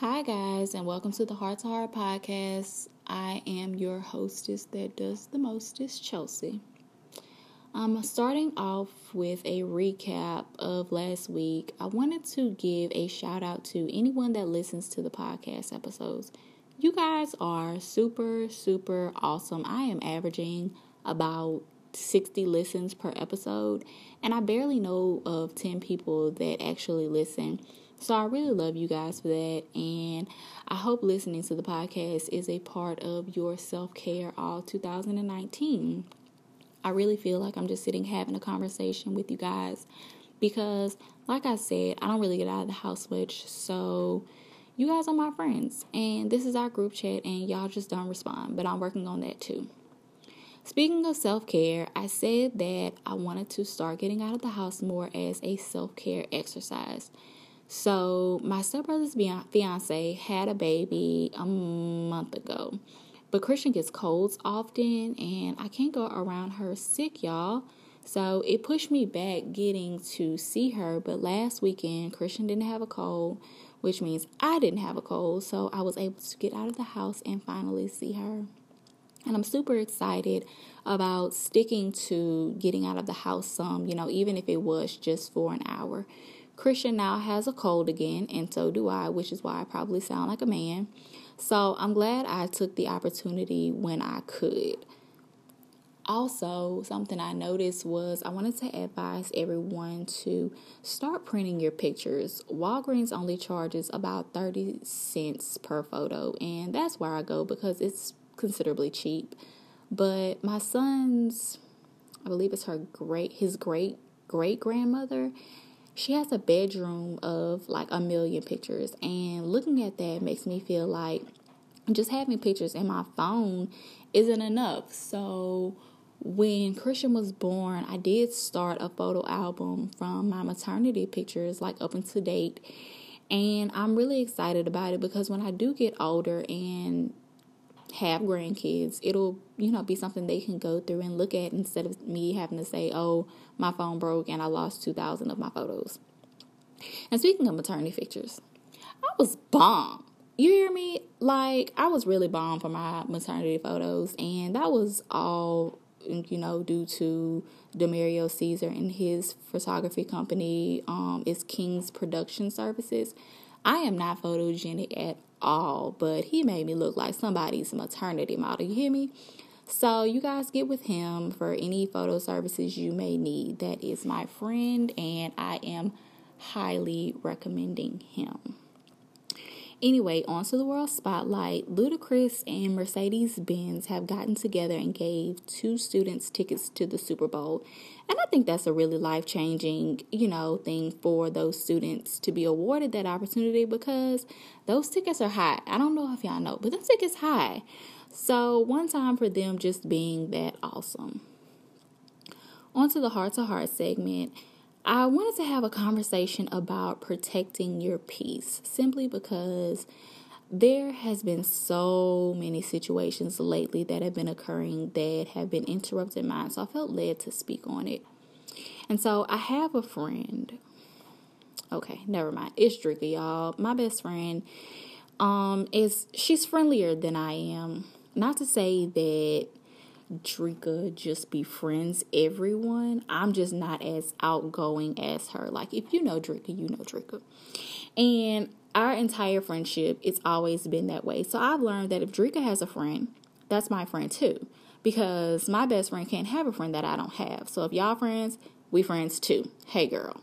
Hi, guys, and welcome to the Heart to Heart podcast. I am your hostess that does the mostest, Chelsea. I'm starting off with a recap of last week. I wanted to give a shout out to anyone that listens to the podcast episodes. You guys are super, super awesome. I am averaging about 60 listens per episode, and I barely know of 10 people that actually listen. So I really love you guys for that, and I hope listening to the podcast is a part of your self care all 2019. I really feel like I'm just sitting having a conversation with you guys because, like I said, I don't really get out of the house much, so you guys are my friends, and this is our group chat, and y'all just don't respond, but I'm working on that too. Speaking of self care, I said that I wanted to start getting out of the house more as a self care exercise. So, my stepbrother's fiance had a baby a month ago, but Christian gets colds often, and I can't go around her sick, y'all. So, it pushed me back getting to see her. But last weekend, Christian didn't have a cold, which means I didn't have a cold. So, I was able to get out of the house and finally see her. And I'm super excited about sticking to getting out of the house some, you know, even if it was just for an hour. Christian now has a cold again, and so do I, which is why I probably sound like a man. So I'm glad I took the opportunity when I could. Also, something I noticed was I wanted to advise everyone to start printing your pictures. Walgreens only charges about 30 cents per photo, and that's where I go because it's considerably cheap. But my son's, I believe it's her great, his great great grandmother, she has a bedroom of like a million pictures. And looking at that makes me feel like just having pictures in my phone isn't enough. So when Christian was born, I did start a photo album from my maternity pictures, like up to date. And I'm really excited about it because when I do get older and have grandkids, it'll, you know, be something they can go through and look at instead of me having to say, oh, my phone broke and I lost 2,000 of my photos. And speaking of maternity pictures, I was bomb. You hear me? Like, I was really bomb for my maternity photos, and that was all, you know, due to Demario Caesar and his photography company, um, is King's Production Services. I am not photogenic at all, but he made me look like somebody's maternity model. You hear me? So you guys get with him for any photo services you may need. That is my friend, and I am highly recommending him. Anyway, on to the world spotlight. Ludacris and Mercedes Benz have gotten together and gave two students tickets to the Super Bowl. And I think that's a really life changing, you know, thing for those students to be awarded that opportunity because those tickets are high. I don't know if y'all know, but the tickets high. So one time for them just being that awesome. On to the heart to heart segment. I wanted to have a conversation about protecting your peace simply because there has been so many situations lately that have been occurring that have been interrupting mine. So I felt led to speak on it. And so I have a friend. Okay, never mind. It's Drika, y'all. My best friend um is she's friendlier than I am. Not to say that Drika just befriends everyone. I'm just not as outgoing as her. Like if you know Drika, you know Drika. And our entire friendship, it's always been that way. So I've learned that if Drika has a friend, that's my friend too. Because my best friend can't have a friend that I don't have. So if y'all friends, we friends too. Hey girl.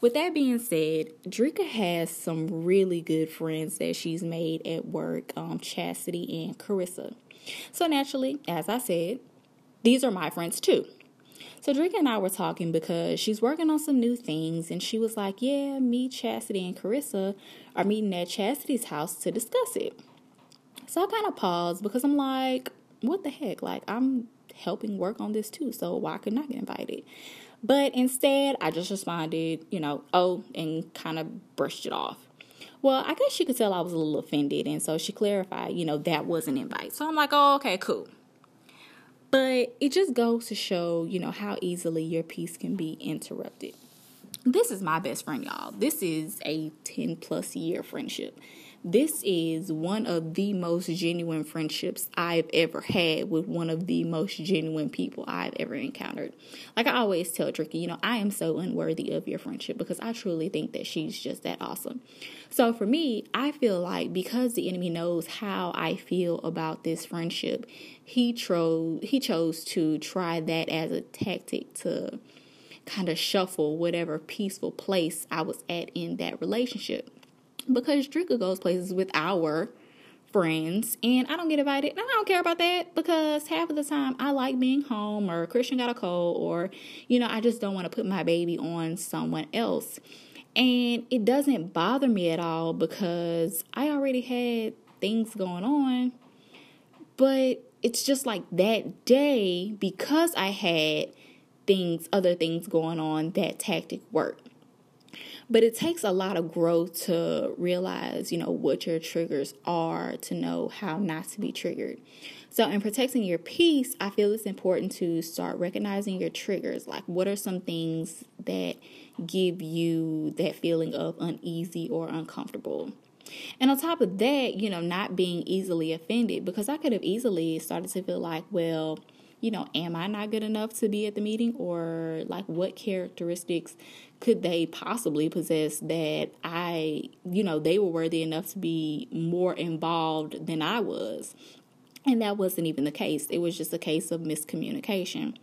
With that being said, Drika has some really good friends that she's made at work, um, Chastity and Carissa. So naturally, as I said, these are my friends too. So Drika and I were talking because she's working on some new things, and she was like, "Yeah, me, Chastity, and Carissa are meeting at Chastity's house to discuss it." So I kind of paused because I'm like, "What the heck? Like I'm helping work on this too, so why couldn't I get invited?" But instead, I just responded, you know, "Oh," and kind of brushed it off. Well, I guess she could tell I was a little offended, and so she clarified, you know, that was an invite. So I'm like, oh, okay, cool. But it just goes to show, you know, how easily your peace can be interrupted. this is my best friend, y'all. This is a 10 plus year friendship. This is one of the most genuine friendships I've ever had with one of the most genuine people I've ever encountered. Like I always tell Drika, you know, I am so unworthy of your friendship because I truly think that she's just that awesome. So for me, I feel like because the enemy knows how I feel about this friendship, he chose he chose to try that as a tactic to kind of shuffle whatever peaceful place I was at in that relationship because Drika goes places with our friends and I don't get invited and I don't care about that because half of the time I like being home or Christian got a cold or you know I just don't want to put my baby on someone else. And it doesn't bother me at all because I already had things going on. But it's just like that day because I had things other things going on that tactic worked. But it takes a lot of growth to realize, you know, what your triggers are, to know how not to be triggered. So, in protecting your peace, I feel it's important to start recognizing your triggers. Like, what are some things that give you that feeling of uneasy or uncomfortable? And on top of that, you know, not being easily offended, because I could have easily started to feel like, well, you know, am I not good enough to be at the meeting? Or like what characteristics could they possibly possess that I, you know, they were worthy enough to be more involved than I was? And that wasn't even the case. It was just a case of miscommunication.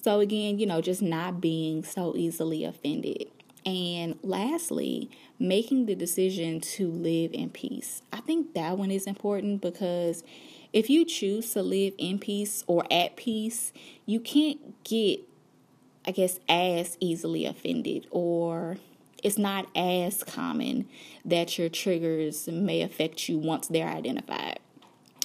So, again, you know, just not being so easily offended. And lastly, making the decision to live in peace. I think that one is important because if you choose to live in peace or at peace, you can't get, I guess, as easily offended or it's not as common that your triggers may affect you once they're identified.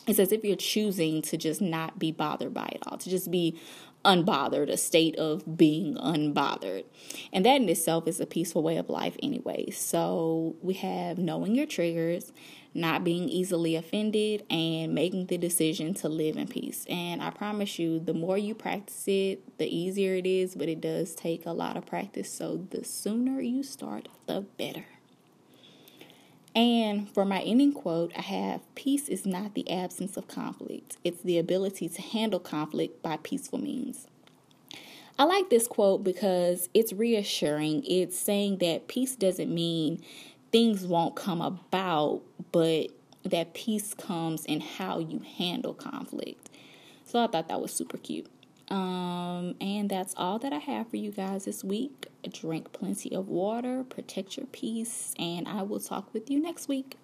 It's as if you're choosing to just not be bothered by it all, to just be unbothered, a state of being unbothered. And that in itself is a peaceful way of life, anyway. So we have knowing your triggers, not being easily offended, and making the decision to live in peace. And I promise you, the more you practice it, the easier it is, but it does take a lot of practice. So the sooner you start, the better. And for my ending quote, I have Peace is not the absence of conflict, it's the ability to handle conflict by peaceful means. I like this quote because it's reassuring. It's saying that peace doesn't mean things won't come about, but that peace comes in how you handle conflict. So I thought that was super cute. Um, and that's all that I have for you guys this week. Drink plenty of water, protect your peace, and I will talk with you next week.